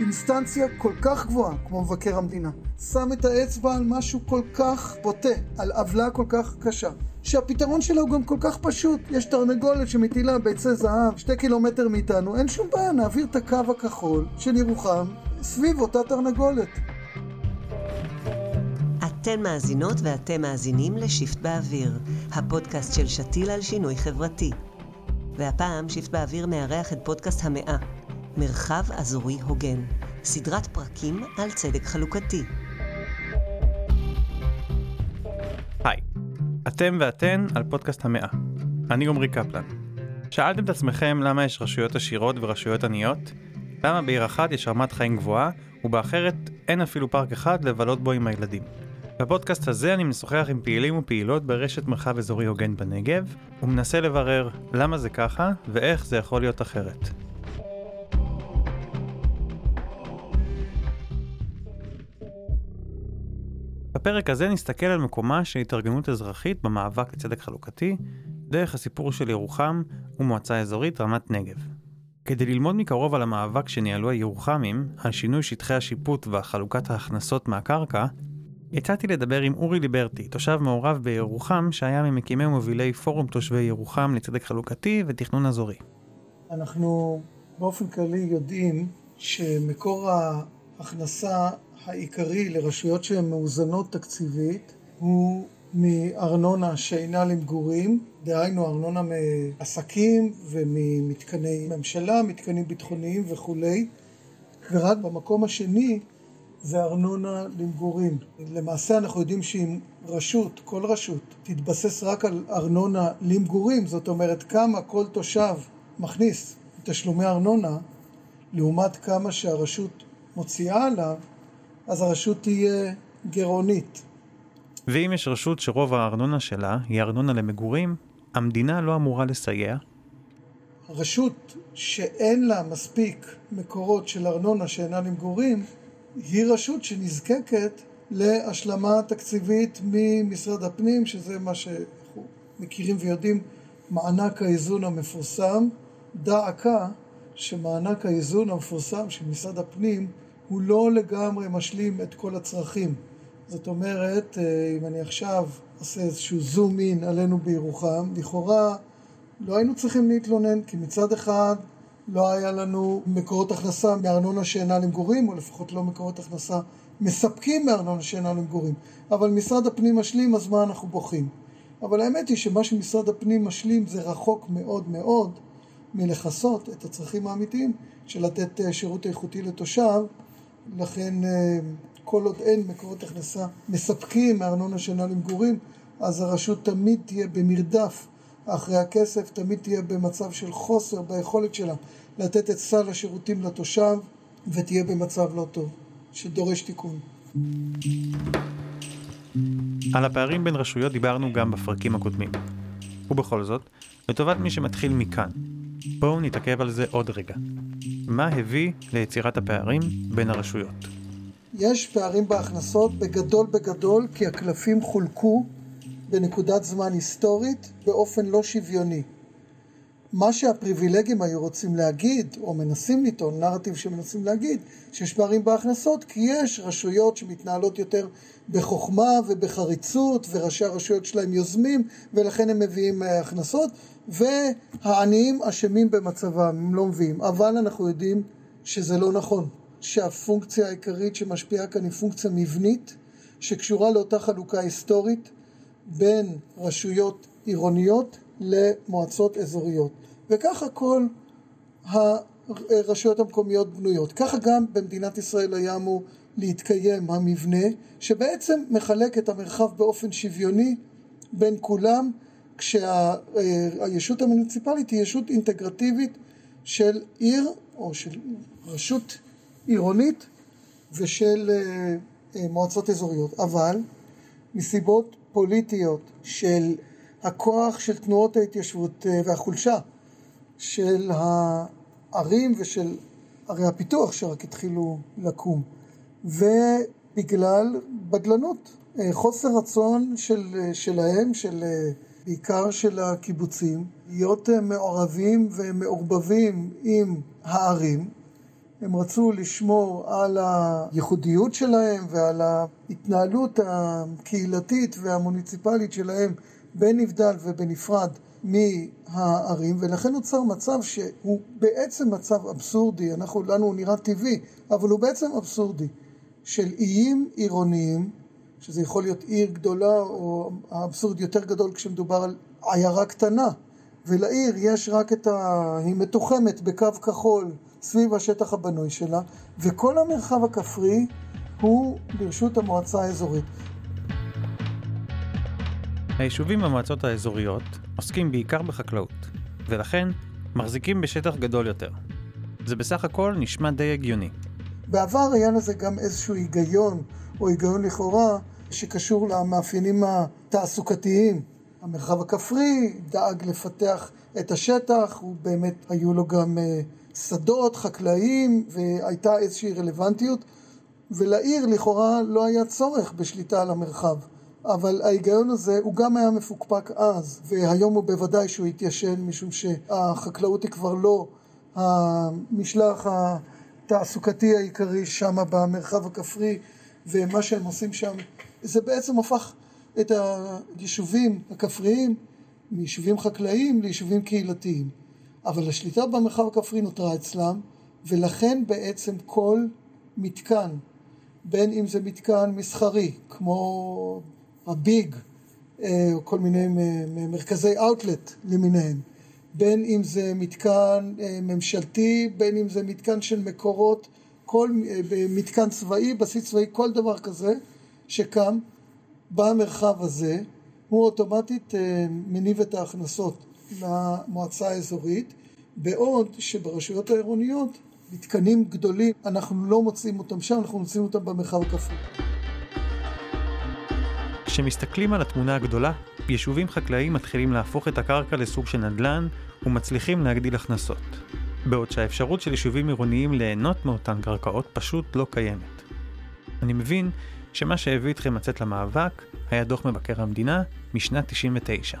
אינסטנציה כל כך גבוהה כמו מבקר המדינה שם את האצבע על משהו כל כך בוטה, על עוולה כל כך קשה, שהפתרון שלה הוא גם כל כך פשוט. יש תרנגולת שמטילה ביצי זהב שתי קילומטר מאיתנו, אין שום בעיה, נעביר את הקו הכחול של ירוחם סביב אותה תרנגולת. אתן מאזינות ואתם מאזינים לשיפט באוויר, הפודקאסט של שתיל על שינוי חברתי. והפעם שיפט באוויר מארח את פודקאסט המאה, מרחב אזורי הוגן, סדרת פרקים על צדק חלוקתי. היי, אתם ואתן על פודקאסט המאה. אני עמרי קפלן. שאלתם את עצמכם למה יש רשויות עשירות ורשויות עניות? למה בעיר אחת יש רמת חיים גבוהה, ובאחרת אין אפילו פארק אחד לבלות בו עם הילדים? בפודקאסט הזה אני משוחח עם פעילים ופעילות ברשת מרחב אזורי הוגן בנגב, ומנסה לברר למה זה ככה ואיך זה יכול להיות אחרת. בפרק הזה נסתכל על מקומה של התארגנות אזרחית במאבק לצדק חלוקתי, דרך הסיפור של ירוחם ומועצה אזורית רמת נגב. כדי ללמוד מקרוב על המאבק שניהלו הירוחמים, על שינוי שטחי השיפוט והחלוקת ההכנסות מהקרקע, יצאתי לדבר עם אורי ליברטי, תושב מעורב בירוחם, שהיה ממקימי ומובילי פורום תושבי ירוחם לצדק חלוקתי ותכנון אזורי. אנחנו באופן כללי יודעים שמקור ההכנסה העיקרי לרשויות שהן מאוזנות תקציבית הוא מארנונה שאינה למגורים, דהיינו ארנונה מעסקים וממתקני ממשלה, מתקנים ביטחוניים וכולי, ורק במקום השני זה ארנונה למגורים. למעשה אנחנו יודעים שאם רשות, כל רשות, תתבסס רק על ארנונה למגורים, זאת אומרת כמה כל תושב מכניס תשלומי ארנונה, לעומת כמה שהרשות מוציאה עליו, אז הרשות תהיה גירעונית. ואם יש רשות שרוב הארנונה שלה היא ארנונה למגורים, המדינה לא אמורה לסייע? רשות שאין לה מספיק מקורות של ארנונה שאינה למגורים, היא רשות שנזקקת להשלמה תקציבית ממשרד הפנים, שזה מה שאנחנו מכירים ויודעים, מענק האיזון המפורסם. דא עקא שמענק האיזון המפורסם של משרד הפנים הוא לא לגמרי משלים את כל הצרכים. זאת אומרת, אה, אם אני עכשיו אעשה איזשהו זום אין עלינו בירוחם, לכאורה לא היינו צריכים להתלונן, כי מצד אחד לא היה לנו מקורות הכנסה מארנונה שאינה למגורים, או לפחות לא מקורות הכנסה מספקים מארנונה שאינה למגורים. אבל משרד הפנים משלים, אז מה אנחנו בוכים? אבל האמת היא שמה שמשרד הפנים משלים זה רחוק מאוד מאוד מלכסות את הצרכים האמיתיים של לתת אה, שירות איכותי לתושב, לכן אה, כל עוד אין מקורות הכנסה מספקים מארנונה שאינה למגורים, אז הרשות תמיד תהיה במרדף אחרי הכסף, תמיד תהיה במצב של חוסר ביכולת שלה לתת את סל השירותים לתושב, ותהיה במצב לא טוב, שדורש תיקון. על הפערים בין רשויות דיברנו גם בפרקים הקודמים. ובכל זאת, לטובת מי שמתחיל מכאן, בואו נתעכב על זה עוד רגע. מה הביא ליצירת הפערים בין הרשויות? יש פערים בהכנסות בגדול בגדול כי הקלפים חולקו בנקודת זמן היסטורית באופן לא שוויוני. מה שהפריבילגים היו רוצים להגיד, או מנסים לטעון, נרטיב שמנסים להגיד, שיש פערים בהכנסות, כי יש רשויות שמתנהלות יותר בחוכמה ובחריצות, וראשי הרשויות שלהם יוזמים, ולכן הם מביאים אה, הכנסות, והעניים אשמים במצבם, הם לא מביאים. אבל אנחנו יודעים שזה לא נכון, שהפונקציה העיקרית שמשפיעה כאן היא פונקציה מבנית, שקשורה לאותה חלוקה היסטורית בין רשויות עירוניות למועצות אזוריות. וככה כל הרשויות המקומיות בנויות. ככה גם במדינת ישראל היה אמור להתקיים המבנה, שבעצם מחלק את המרחב באופן שוויוני בין כולם, כשהישות המוניציפלית היא ישות אינטגרטיבית של עיר או של רשות עירונית ושל אה, אה, מועצות אזוריות. אבל מסיבות פוליטיות של הכוח של תנועות ההתיישבות אה, והחולשה של הערים ושל ערי הפיתוח שרק התחילו לקום ובגלל בדלנות, אה, חוסר רצון של, אה, שלהם, של בעיקר של הקיבוצים, להיות מעורבים ומעורבבים עם הערים הם רצו לשמור על הייחודיות שלהם ועל ההתנהלות הקהילתית והמוניציפלית שלהם בנבדל ובנפרד מהערים, ולכן נוצר מצב שהוא בעצם מצב אבסורדי, אנחנו, לנו הוא נראה טבעי, אבל הוא בעצם אבסורדי, של איים עירוניים, שזה יכול להיות עיר גדולה, או האבסורד יותר גדול כשמדובר על עיירה קטנה, ולעיר יש רק את ה... היא מתוחמת בקו כחול סביב השטח הבנוי שלה, וכל המרחב הכפרי הוא ברשות המועצה האזורית. היישובים במועצות האזוריות עוסקים בעיקר בחקלאות, ולכן מחזיקים בשטח גדול יותר. זה בסך הכל נשמע די הגיוני. בעבר היה לזה גם איזשהו היגיון, או היגיון לכאורה, שקשור למאפיינים התעסוקתיים. המרחב הכפרי דאג לפתח את השטח, הוא באמת, היו לו גם אה, שדות חקלאיים, והייתה איזושהי רלוונטיות, ולעיר לכאורה לא היה צורך בשליטה על המרחב. אבל ההיגיון הזה הוא גם היה מפוקפק אז, והיום הוא בוודאי שהוא התיישן, משום שהחקלאות היא כבר לא המשלח התעסוקתי העיקרי שם במרחב הכפרי, ומה שהם עושים שם, זה בעצם הפך את היישובים הכפריים מיישובים חקלאיים ליישובים קהילתיים. אבל השליטה במרחב הכפרי נותרה אצלם, ולכן בעצם כל מתקן, בין אם זה מתקן מסחרי, כמו הביג, אה, או כל מיני מרכזי אאוטלט למיניהם, בין אם זה מתקן אה, ממשלתי, בין אם זה מתקן של מקורות, כל אה, מתקן צבאי, בסיס צבאי, כל דבר כזה שקם במרחב הזה, הוא אוטומטית מניב את ההכנסות למועצה האזורית, בעוד שברשויות העירוניות מתקנים גדולים, אנחנו לא מוצאים אותם שם, אנחנו מוצאים אותם במרחב הכפרי. כשמסתכלים על התמונה הגדולה, יישובים חקלאיים מתחילים להפוך את הקרקע לסוג של נדל"ן ומצליחים להגדיל הכנסות. בעוד שהאפשרות של יישובים עירוניים ליהנות מאותן קרקעות פשוט לא קיימת. אני מבין שמה שהביא אתכם לצאת למאבק היה דוח מבקר המדינה משנת 99.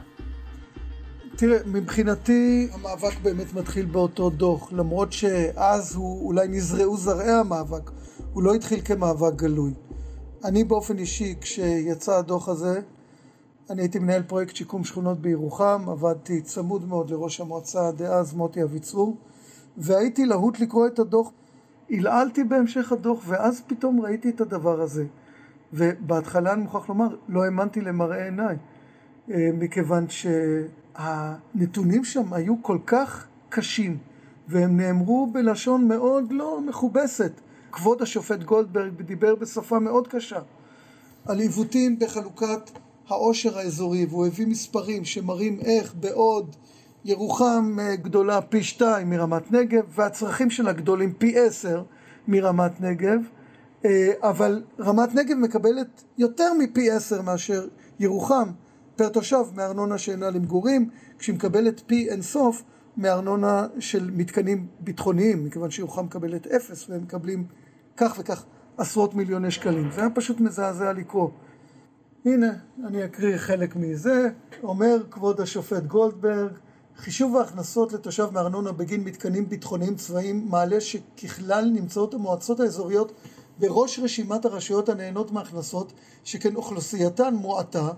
תראה, מבחינתי המאבק באמת מתחיל באותו דוח, למרות שאז הוא אולי נזרעו זרעי המאבק, הוא לא התחיל כמאבק גלוי. אני באופן אישי, כשיצא הדוח הזה, אני הייתי מנהל פרויקט שיקום שכונות בירוחם, עבדתי צמוד מאוד לראש המועצה דאז מוטי אביצור, והייתי להוט לקרוא את הדוח. עלעלתי בהמשך הדוח, ואז פתאום ראיתי את הדבר הזה. ובהתחלה אני מוכרח לומר, לא האמנתי למראה עיניי, אה, מכיוון שהנתונים שם היו כל כך קשים, והם נאמרו בלשון מאוד לא מכובסת. כבוד השופט גולדברג דיבר בשפה מאוד קשה על עיוותים בחלוקת העושר האזורי, והוא הביא מספרים שמראים איך בעוד ירוחם אה, גדולה פי שתיים מרמת נגב, והצרכים שלה גדולים פי עשר מרמת נגב, אה, אבל רמת נגב מקבלת יותר מפי עשר מאשר ירוחם פר תושב מארנונה שאינה למגורים, כשהיא מקבלת פי אינסוף מארנונה של מתקנים ביטחוניים, מכיוון שירוחם מקבלת אפס והם מקבלים כך וכך עשרות מיליוני שקלים. זה היה פשוט מזעזע לקרוא. הנה, אני אקריא חלק מזה. אומר כבוד השופט גולדברג, חישוב ההכנסות לתושב מארנונה בגין מתקנים ביטחוניים צבאיים מעלה שככלל נמצאות המועצות האזוריות בראש רשימת הרשויות הנהנות מהכנסות, שכן אוכלוסייתן מועטה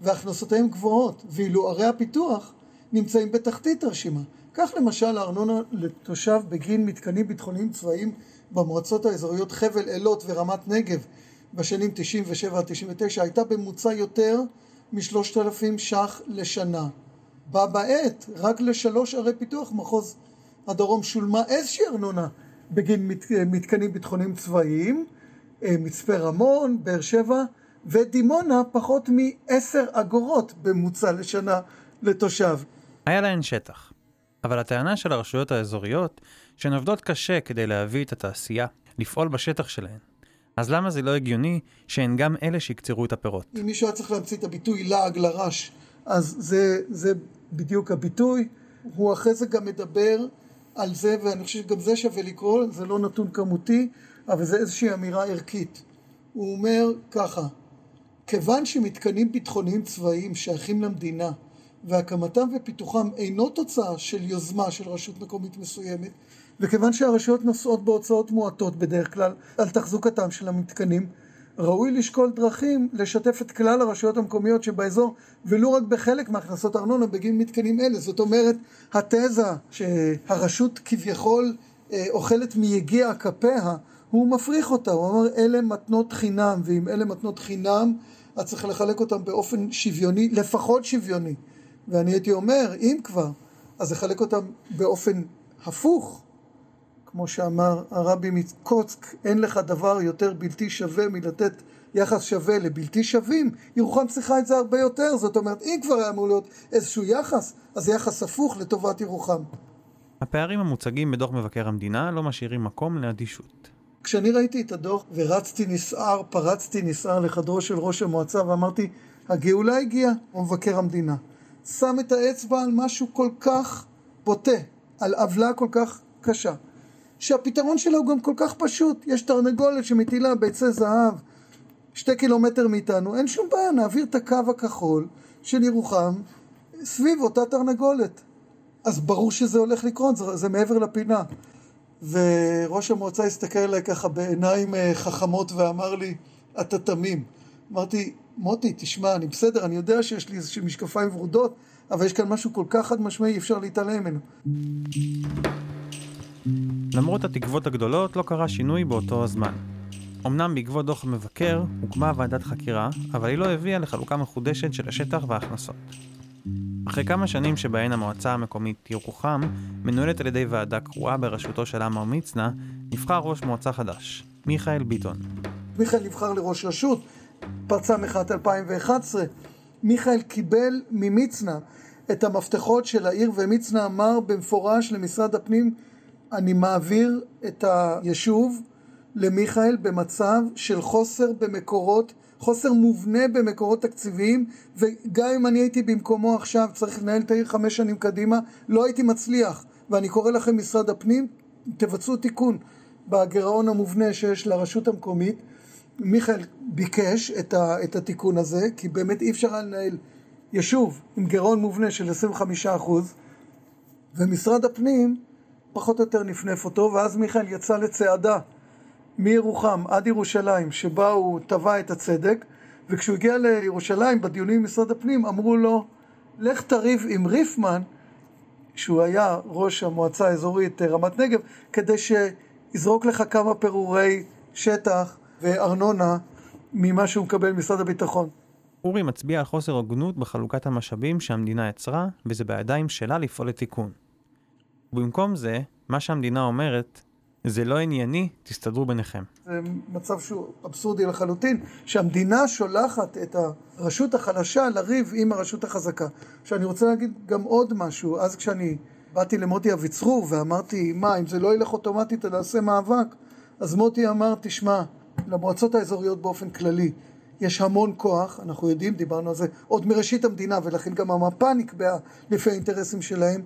והכנסותיהן גבוהות, ואילו ערי הפיתוח נמצאים בתחתית הרשימה. כך למשל הארנונה לתושב בגין מתקנים ביטחוניים צבאיים במועצות האזוריות חבל אילות ורמת נגב בשנים 97 עד 99 הייתה בממוצע יותר משלושת אלפים ש"ח לשנה. בה בעת רק לשלוש ערי פיתוח מחוז הדרום שולמה איזושהי ארנונה בגין מת, מתקנים ביטחוניים צבאיים, אה, מצפה רמון, באר שבע ודימונה פחות מעשר אגורות בממוצע לשנה לתושב. היה להן שטח, אבל הטענה של הרשויות האזוריות שהן עובדות קשה כדי להביא את התעשייה לפעול בשטח שלהן. אז למה זה לא הגיוני שהן גם אלה שיקצרו את הפירות? אם מישהו היה צריך להמציא את הביטוי לעג לרש, אז זה, זה בדיוק הביטוי. הוא אחרי זה גם מדבר על זה, ואני חושב שגם זה שווה לקרוא, זה לא נתון כמותי, אבל זה איזושהי אמירה ערכית. הוא אומר ככה, כיוון שמתקנים ביטחוניים צבאיים שייכים למדינה, והקמתם ופיתוחם אינו תוצאה של יוזמה של רשות מקומית מסוימת, וכיוון שהרשויות נושאות בהוצאות מועטות בדרך כלל על תחזוקתם של המתקנים, ראוי לשקול דרכים לשתף את כלל הרשויות המקומיות שבאזור ולו רק בחלק מהכנסות ארנונה בגין מתקנים אלה. זאת אומרת, התזה שהרשות כביכול אה, אוכלת מיגיע כפיה, הוא מפריך אותה, הוא אומר אלה מתנות חינם, ואם אלה מתנות חינם, אז צריך לחלק אותם באופן שוויוני, לפחות שוויוני. ואני הייתי אומר, אם כבר, אז לחלק אותם באופן הפוך, כמו שאמר הרבי מקוצק, אין לך דבר יותר בלתי שווה מלתת יחס שווה לבלתי שווים, ירוחם צריכה את זה הרבה יותר, זאת אומרת, אם כבר היה אמור להיות איזשהו יחס, אז יחס הפוך לטובת ירוחם. הפערים המוצגים בדוח מבקר המדינה לא משאירים מקום לאדישות. כשאני ראיתי את הדוח ורצתי נסער, פרצתי נסער לחדרו של ראש המועצה ואמרתי, הגאולה הגיעה, הוא מבקר המדינה. שם את האצבע על משהו כל כך בוטה, על עוולה כל כך קשה. שהפתרון שלה הוא גם כל כך פשוט. יש תרנגולת שמטילה ביצי זהב שתי קילומטר מאיתנו, אין שום בעיה, נעביר את הקו הכחול של ירוחם סביב אותה תרנגולת. אז ברור שזה הולך לקרות, זה, זה מעבר לפינה. וראש המועצה הסתכל עליי ככה בעיניים אה, חכמות ואמר לי, אתה תמים. אמרתי, מוטי, תשמע, אני בסדר, אני יודע שיש לי איזשהם משקפיים ורודות, אבל יש כאן משהו כל כך חד משמעי, אי אפשר להתעלם ממנו. למרות התקוות הגדולות, לא קרה שינוי באותו הזמן. אמנם בעקבות דוח המבקר הוקמה ועדת חקירה, אבל היא לא הביאה לחלוקה מחודשת של השטח וההכנסות. אחרי כמה שנים שבהן המועצה המקומית ירוחם מנוהלת על ידי ועדה קרואה בראשותו של עמר מצנע, נבחר ראש מועצה חדש, מיכאל ביטון. מיכאל נבחר לראש רשות, פרצה מחאת 2011. מיכאל קיבל ממצנע את המפתחות של העיר, ומצנע אמר במפורש למשרד הפנים, אני מעביר את היישוב למיכאל במצב של חוסר במקורות חוסר מובנה במקורות תקציביים וגם אם אני הייתי במקומו עכשיו צריך לנהל את העיר חמש שנים קדימה לא הייתי מצליח. ואני קורא לכם משרד הפנים תבצעו תיקון בגירעון המובנה שיש לרשות המקומית. מיכאל ביקש את, ה, את התיקון הזה כי באמת אי אפשר לנהל יישוב עם גירעון מובנה של 25% ומשרד הפנים פחות או יותר נפנף אותו ואז מיכאל יצא לצעדה מירוחם עד ירושלים, שבה הוא טבע את הצדק, וכשהוא הגיע לירושלים, בדיונים עם משרד הפנים, אמרו לו, לך תריב עם ריפמן, שהוא היה ראש המועצה האזורית רמת נגב, כדי שיזרוק לך כמה פירורי שטח וארנונה ממה שהוא מקבל ממשרד הביטחון. אורי מצביע על חוסר הוגנות בחלוקת המשאבים שהמדינה יצרה, וזה בידיים שלה לפעול לתיקון. ובמקום זה, מה שהמדינה אומרת, זה לא ענייני, תסתדרו ביניכם. זה מצב שהוא אבסורדי לחלוטין, שהמדינה שולחת את הרשות החלשה לריב עם הרשות החזקה. עכשיו אני רוצה להגיד גם עוד משהו, אז כשאני באתי למוטי אביצרור ואמרתי, מה, אם זה לא ילך אוטומטית, נעשה מאבק, אז מוטי אמר, תשמע, למועצות האזוריות באופן כללי, יש המון כוח, אנחנו יודעים, דיברנו על זה עוד מראשית המדינה, ולכן גם המפה נקבעה לפי האינטרסים שלהם,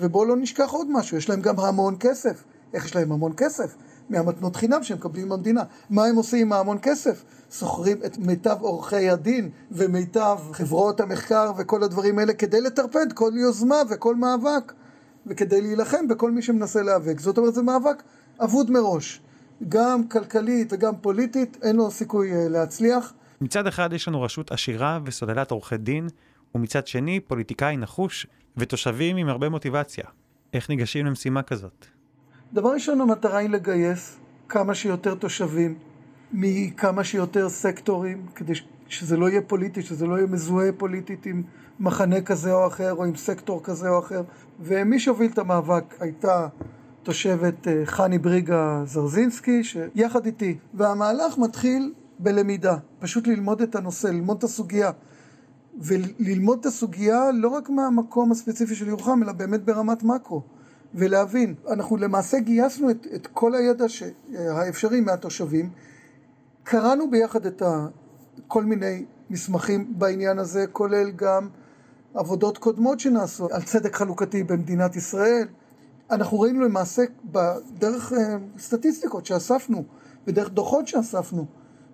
ובואו לא נשכח עוד משהו, יש להם גם המון כסף. איך יש להם המון כסף? מהמתנות חינם שהם מקבלים במדינה. מה הם עושים עם ההמון כסף? שוכרים את מיטב עורכי הדין ומיטב חברות המחקר וכל הדברים האלה כדי לטרפד כל יוזמה וכל מאבק וכדי להילחם בכל מי שמנסה להיאבק. זאת אומרת זה מאבק אבוד מראש. גם כלכלית וגם פוליטית אין לו סיכוי אה, להצליח. מצד אחד יש לנו רשות עשירה וסוללת עורכי דין, ומצד שני פוליטיקאי נחוש ותושבים עם הרבה מוטיבציה. איך ניגשים למשימה כזאת? דבר ראשון, המטרה היא לגייס כמה שיותר תושבים מכמה שיותר סקטורים, כדי שזה לא יהיה פוליטי, שזה לא יהיה מזוהה פוליטית עם מחנה כזה או אחר, או עם סקטור כזה או אחר. ומי שהוביל את המאבק הייתה תושבת אה, חני בריגה זרזינסקי, שיחד איתי. והמהלך מתחיל בלמידה, פשוט ללמוד את הנושא, ללמוד את הסוגיה. וללמוד את הסוגיה לא רק מהמקום הספציפי של ירוחם, אלא באמת ברמת מקרו. ולהבין, אנחנו למעשה גייסנו את, את כל הידע האפשרי מהתושבים, קראנו ביחד את ה, כל מיני מסמכים בעניין הזה, כולל גם עבודות קודמות שנעשו על צדק חלוקתי במדינת ישראל. אנחנו ראינו למעשה בדרך אה, סטטיסטיקות שאספנו, בדרך דוחות שאספנו,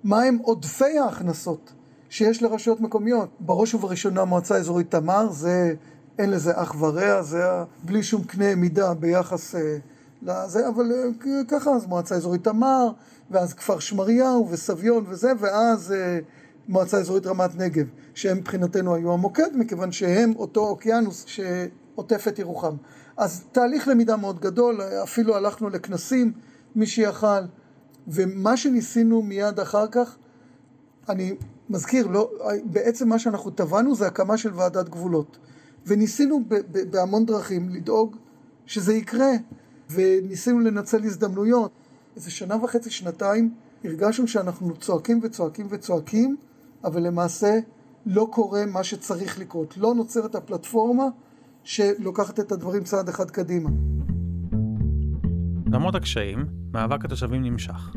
מהם עודפי ההכנסות שיש לרשויות מקומיות. בראש ובראשונה מועצה אזורית תמר, זה, אין לזה אח ורע, זה בלי שום קנה מידה ביחס אה, לזה, אבל אה, ככה, אז מועצה אזורית תמר, ואז כפר שמריהו וסביון וזה, ואז אה, מועצה אזורית רמת נגב, שהם מבחינתנו היו המוקד, מכיוון שהם אותו אוקיינוס שעוטף את ירוחם. אז תהליך למידה מאוד גדול, אפילו הלכנו לכנסים, מי שיכל, ומה שניסינו מיד אחר כך, אני מזכיר, לא, בעצם מה שאנחנו טבענו זה הקמה של ועדת גבולות. וניסינו ב- ב- בהמון דרכים לדאוג שזה יקרה, וניסינו לנצל הזדמנויות. איזה שנה וחצי, שנתיים, הרגשנו שאנחנו צועקים וצועקים וצועקים, אבל למעשה לא קורה מה שצריך לקרות. לא נוצרת הפלטפורמה שלוקחת את הדברים צעד אחד קדימה. למרות הקשיים, מאבק התושבים נמשך.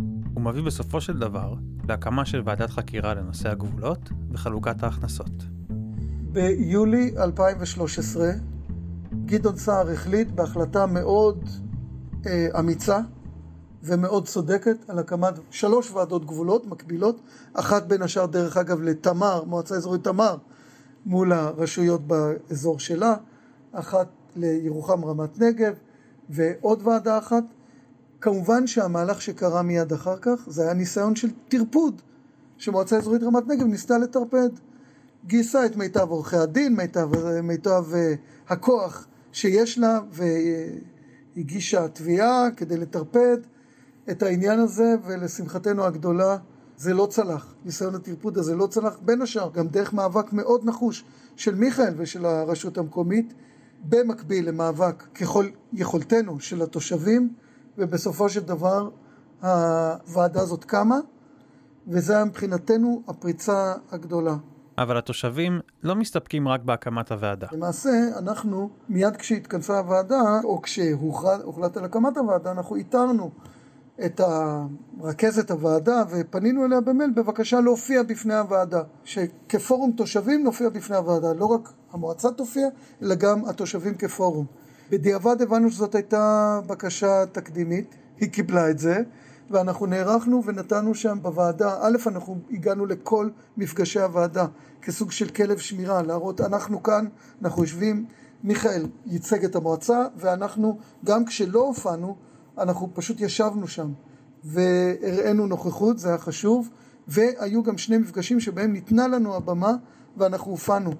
מביא בסופו של דבר להקמה של ועדת חקירה לנושא הגבולות וחלוקת ההכנסות. ביולי 2013 גדעון סער החליט בהחלטה מאוד אה, אמיצה ומאוד צודקת על הקמת שלוש ועדות גבולות מקבילות, אחת בין השאר דרך אגב לתמר, מועצה אזורית תמר, מול הרשויות באזור שלה, אחת לירוחם רמת נגב ועוד ועדה אחת. כמובן שהמהלך שקרה מיד אחר כך זה היה ניסיון של טרפוד שמועצה אזורית רמת נגב ניסתה לטרפד. גייסה את מיטב עורכי הדין, מיטב, מיטב uh, הכוח שיש לה והגישה תביעה כדי לטרפד את העניין הזה ולשמחתנו הגדולה זה לא צלח, ניסיון הטרפוד הזה לא צלח, בין השאר גם דרך מאבק מאוד נחוש של מיכאל ושל הרשות המקומית במקביל למאבק ככל יכולתנו של התושבים ובסופו של דבר הוועדה הזאת קמה וזה היה מבחינתנו הפריצה הגדולה. אבל התושבים לא מסתפקים רק בהקמת הוועדה. למעשה, אנחנו, מיד כשהתכנסה הוועדה, או כשהוחלט על הקמת הוועדה, אנחנו איתרנו את רכזת הוועדה ופנינו אליה במייל בבקשה להופיע בפני הוועדה. שכפורום תושבים נופיע בפני הוועדה. לא רק המועצה תופיע, אלא גם התושבים כפורום. בדיעבד הבנו שזאת הייתה בקשה תקדימית, היא קיבלה את זה. ואנחנו נערכנו ונתנו שם בוועדה, א', אנחנו הגענו לכל מפגשי הוועדה כסוג של כלב שמירה, להראות אנחנו כאן, אנחנו יושבים, מיכאל ייצג את המועצה ואנחנו, גם כשלא הופענו, אנחנו פשוט ישבנו שם והראינו נוכחות, זה היה חשוב, והיו גם שני מפגשים שבהם ניתנה לנו הבמה ואנחנו הופענו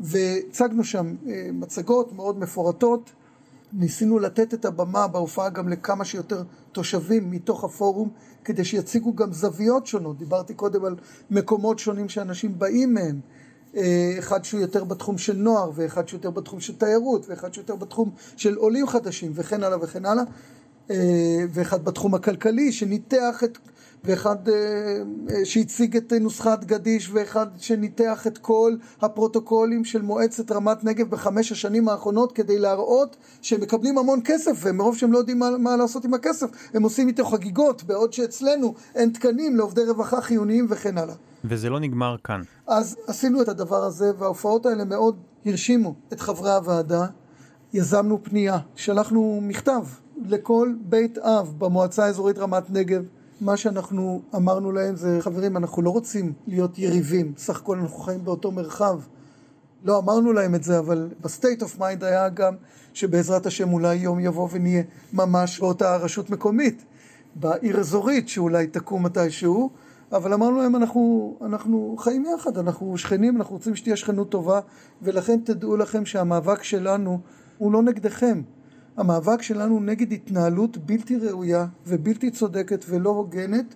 והצגנו שם אה, מצגות מאוד מפורטות ניסינו לתת את הבמה בהופעה גם לכמה שיותר תושבים מתוך הפורום כדי שיציגו גם זוויות שונות. דיברתי קודם על מקומות שונים שאנשים באים מהם. אה, אחד שהוא יותר בתחום של נוער, ואחד שהוא יותר בתחום של תיירות, ואחד שהוא יותר בתחום של עולים חדשים, וכן הלאה וכן הלאה. אה, ואחד בתחום הכלכלי שניתח את ואחד אה, אה, שהציג את נוסחת גדיש ואחד שניתח את כל הפרוטוקולים של מועצת רמת נגב בחמש השנים האחרונות כדי להראות שהם מקבלים המון כסף ומרוב שהם לא יודעים מה, מה לעשות עם הכסף הם עושים איתו חגיגות בעוד שאצלנו אין תקנים לעובדי רווחה חיוניים וכן הלאה. וזה לא נגמר כאן. אז עשינו את הדבר הזה וההופעות האלה מאוד הרשימו את חברי הוועדה יזמנו פנייה, שלחנו מכתב לכל בית אב במועצה האזורית רמת נגב מה שאנחנו אמרנו להם זה, חברים, אנחנו לא רוצים להיות יריבים, סך הכל אנחנו חיים באותו מרחב. לא אמרנו להם את זה, אבל ב state of mind היה גם שבעזרת השם אולי יום יבוא ונהיה ממש באותה רשות מקומית, בעיר אזורית שאולי תקום מתישהו, אבל אמרנו להם אנחנו, אנחנו חיים יחד, אנחנו שכנים, אנחנו רוצים שתהיה שכנות טובה, ולכן תדעו לכם שהמאבק שלנו הוא לא נגדכם. המאבק שלנו נגד התנהלות בלתי ראויה ובלתי צודקת ולא הוגנת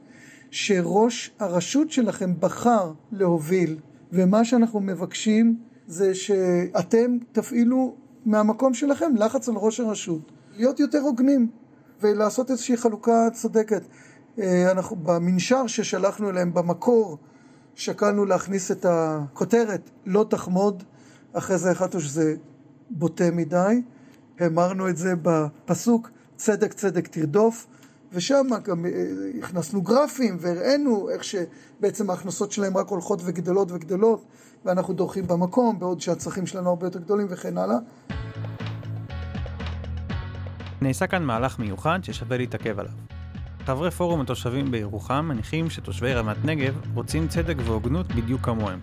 שראש הרשות שלכם בחר להוביל. ומה שאנחנו מבקשים זה שאתם תפעילו מהמקום שלכם לחץ על ראש הרשות. להיות יותר הוגנים ולעשות איזושהי חלוקה צודקת. אה, אנחנו במנשר ששלחנו אליהם במקור שקלנו להכניס את הכותרת לא תחמוד אחרי זה החלטנו שזה בוטה מדי המרנו את זה בפסוק צדק צדק תרדוף ושם גם אה, הכנסנו גרפים והראינו איך שבעצם ההכנסות שלהם רק הולכות וגדלות וגדלות ואנחנו דורכים במקום בעוד שהצרכים שלנו הרבה יותר גדולים וכן הלאה. נעשה כאן מהלך מיוחד ששווה להתעכב עליו. חברי פורום התושבים בירוחם מניחים שתושבי רמת נגב רוצים צדק והוגנות בדיוק כמוהם.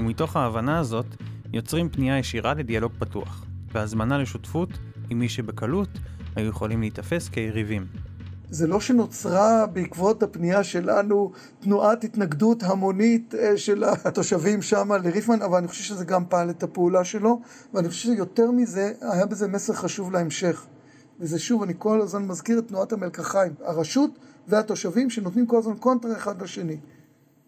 ומתוך ההבנה הזאת יוצרים פנייה ישירה לדיאלוג פתוח, והזמנה לשותפות עם מי שבקלות היו יכולים להיתפס כיריבים. זה לא שנוצרה בעקבות הפנייה שלנו תנועת התנגדות המונית אה, של התושבים שם לריפמן, אבל אני חושב שזה גם פעל את הפעולה שלו, ואני חושב שיותר מזה, היה בזה מסר חשוב להמשך. וזה שוב, אני כל הזמן מזכיר את תנועת המלקחיים, הרשות והתושבים שנותנים כל הזמן קונטרה אחד לשני.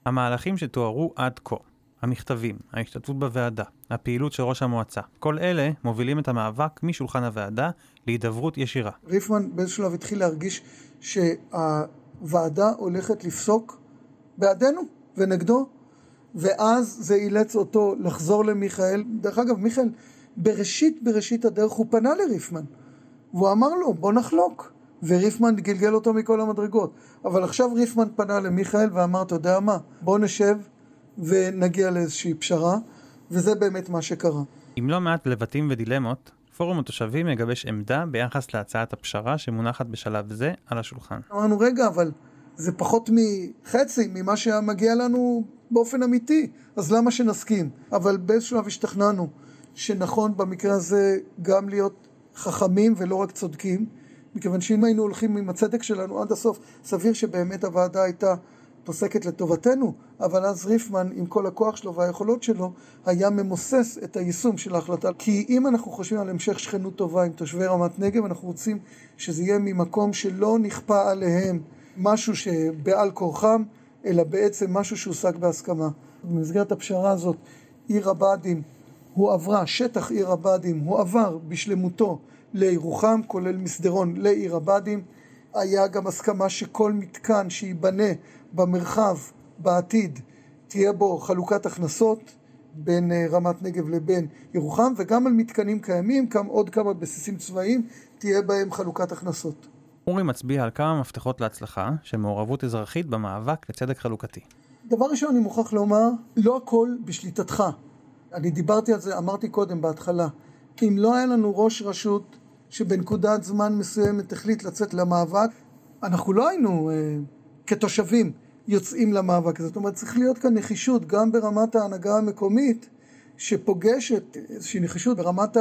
המהלכים שתוארו עד כה, המכתבים, ההשתתפות בוועדה, הפעילות של ראש המועצה, כל אלה מובילים את המאבק משולחן הוועדה להידברות ישירה. ריפמן באיזשהו שלב התחיל להרגיש שהוועדה הולכת לפסוק בעדנו ונגדו, ואז זה אילץ אותו לחזור למיכאל. דרך אגב, מיכאל בראשית בראשית הדרך הוא פנה לריפמן, והוא אמר לו בוא נחלוק, וריפמן גלגל אותו מכל המדרגות. אבל עכשיו ריפמן פנה למיכאל ואמר, אתה יודע מה, בוא נשב ונגיע לאיזושהי פשרה, וזה באמת מה שקרה. עם לא מעט לבטים ודילמות, פורום התושבים מגבש עמדה ביחס להצעת הפשרה שמונחת בשלב זה על השולחן. אמרנו, רגע, אבל זה פחות מחצי ממה שהיה מגיע לנו באופן אמיתי, אז למה שנסכים? אבל באיזשהו שלב השתכנענו שנכון במקרה הזה גם להיות חכמים ולא רק צודקים, מכיוון שאם היינו הולכים עם הצדק שלנו עד הסוף, סביר שבאמת הוועדה הייתה פוסקת לטובתנו, אבל אז ריפמן, עם כל הכוח שלו והיכולות שלו, היה ממוסס את היישום של ההחלטה. כי אם אנחנו חושבים על המשך שכנות טובה עם תושבי רמת נגב, אנחנו רוצים שזה יהיה ממקום שלא נכפה עליהם משהו שבעל כורחם, אלא בעצם משהו שהושג בהסכמה. במסגרת הפשרה הזאת, עיר הבה"דים הועברה, שטח עיר הבה"דים הועבר בשלמותו לירוחם, כולל מסדרון לעיר הבה"דים. היה גם הסכמה שכל מתקן שייבנה במרחב בעתיד תהיה בו חלוקת הכנסות בין אה, רמת נגב לבין ירוחם וגם על מתקנים קיימים, גם עוד כמה בסיסים צבאיים, תהיה בהם חלוקת הכנסות. אורי מצביע על כמה מפתחות להצלחה של מעורבות אזרחית במאבק לצדק חלוקתי. דבר ראשון אני מוכרח לומר, לא הכל בשליטתך. אני דיברתי על זה, אמרתי קודם בהתחלה, כי אם לא היה לנו ראש רשות שבנקודת זמן מסוימת החליט לצאת למאבק, אנחנו לא היינו אה, כתושבים יוצאים למאבק הזה. זאת אומרת, צריך להיות כאן נחישות גם ברמת ההנהגה המקומית, שפוגשת איזושהי נחישות ברמת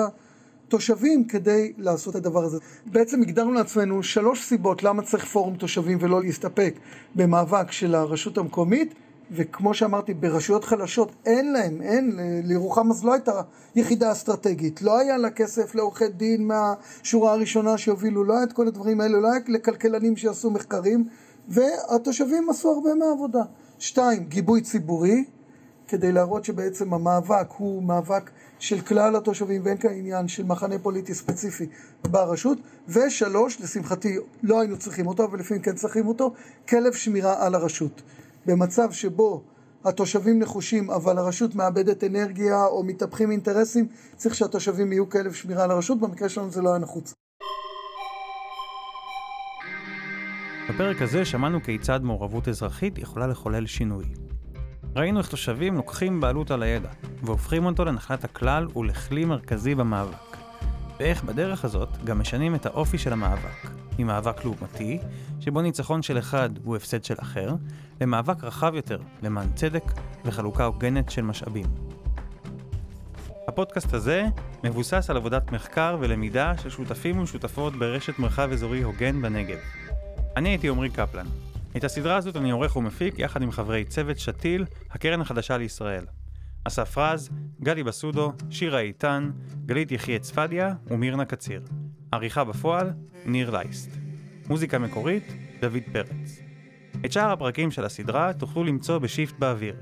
התושבים כדי לעשות את הדבר הזה. בעצם הגדרנו לעצמנו שלוש סיבות למה צריך פורום תושבים ולא להסתפק במאבק של הרשות המקומית. וכמו שאמרתי, ברשויות חלשות אין להם, אין, לירוחם אז לא הייתה יחידה אסטרטגית, לא היה לה כסף לעורכי דין מהשורה הראשונה שיובילו, לא היה את כל הדברים האלה, לא היה לכלכלנים שיעשו מחקרים, והתושבים עשו הרבה מהעבודה. שתיים, גיבוי ציבורי, כדי להראות שבעצם המאבק הוא מאבק של כלל התושבים ואין כאן עניין של מחנה פוליטי ספציפי ברשות. ושלוש, לשמחתי לא היינו צריכים אותו, אבל לפעמים כן צריכים אותו, כלב שמירה על הרשות. במצב שבו התושבים נחושים אבל הרשות מאבדת אנרגיה או מתהפכים אינטרסים, צריך שהתושבים יהיו כלב שמירה על הרשות, במקרה שלנו זה לא היה נחוץ. בפרק הזה שמענו כיצד מעורבות אזרחית יכולה לחולל שינוי. ראינו איך תושבים לוקחים בעלות על הידע, והופכים אותו לנחלת הכלל ולכלי מרכזי במאבק. ואיך בדרך הזאת גם משנים את האופי של המאבק, ממאבק לעומתי, שבו ניצחון של אחד הוא הפסד של אחר, למאבק רחב יותר למען צדק וחלוקה הוגנת של משאבים. הפודקאסט הזה מבוסס על עבודת מחקר ולמידה של שותפים ושותפות ברשת מרחב אזורי הוגן בנגב. אני הייתי עמרי קפלן. את הסדרה הזאת אני עורך ומפיק יחד עם חברי צוות שתיל, הקרן החדשה לישראל. אסף רז, גלי בסודו, שירה איתן, גלית יחיה צפדיה ומירנה קציר. עריכה בפועל, ניר לייסט. מוזיקה מקורית, דוד פרץ. את שאר הפרקים של הסדרה תוכלו למצוא בשיפט באוויר,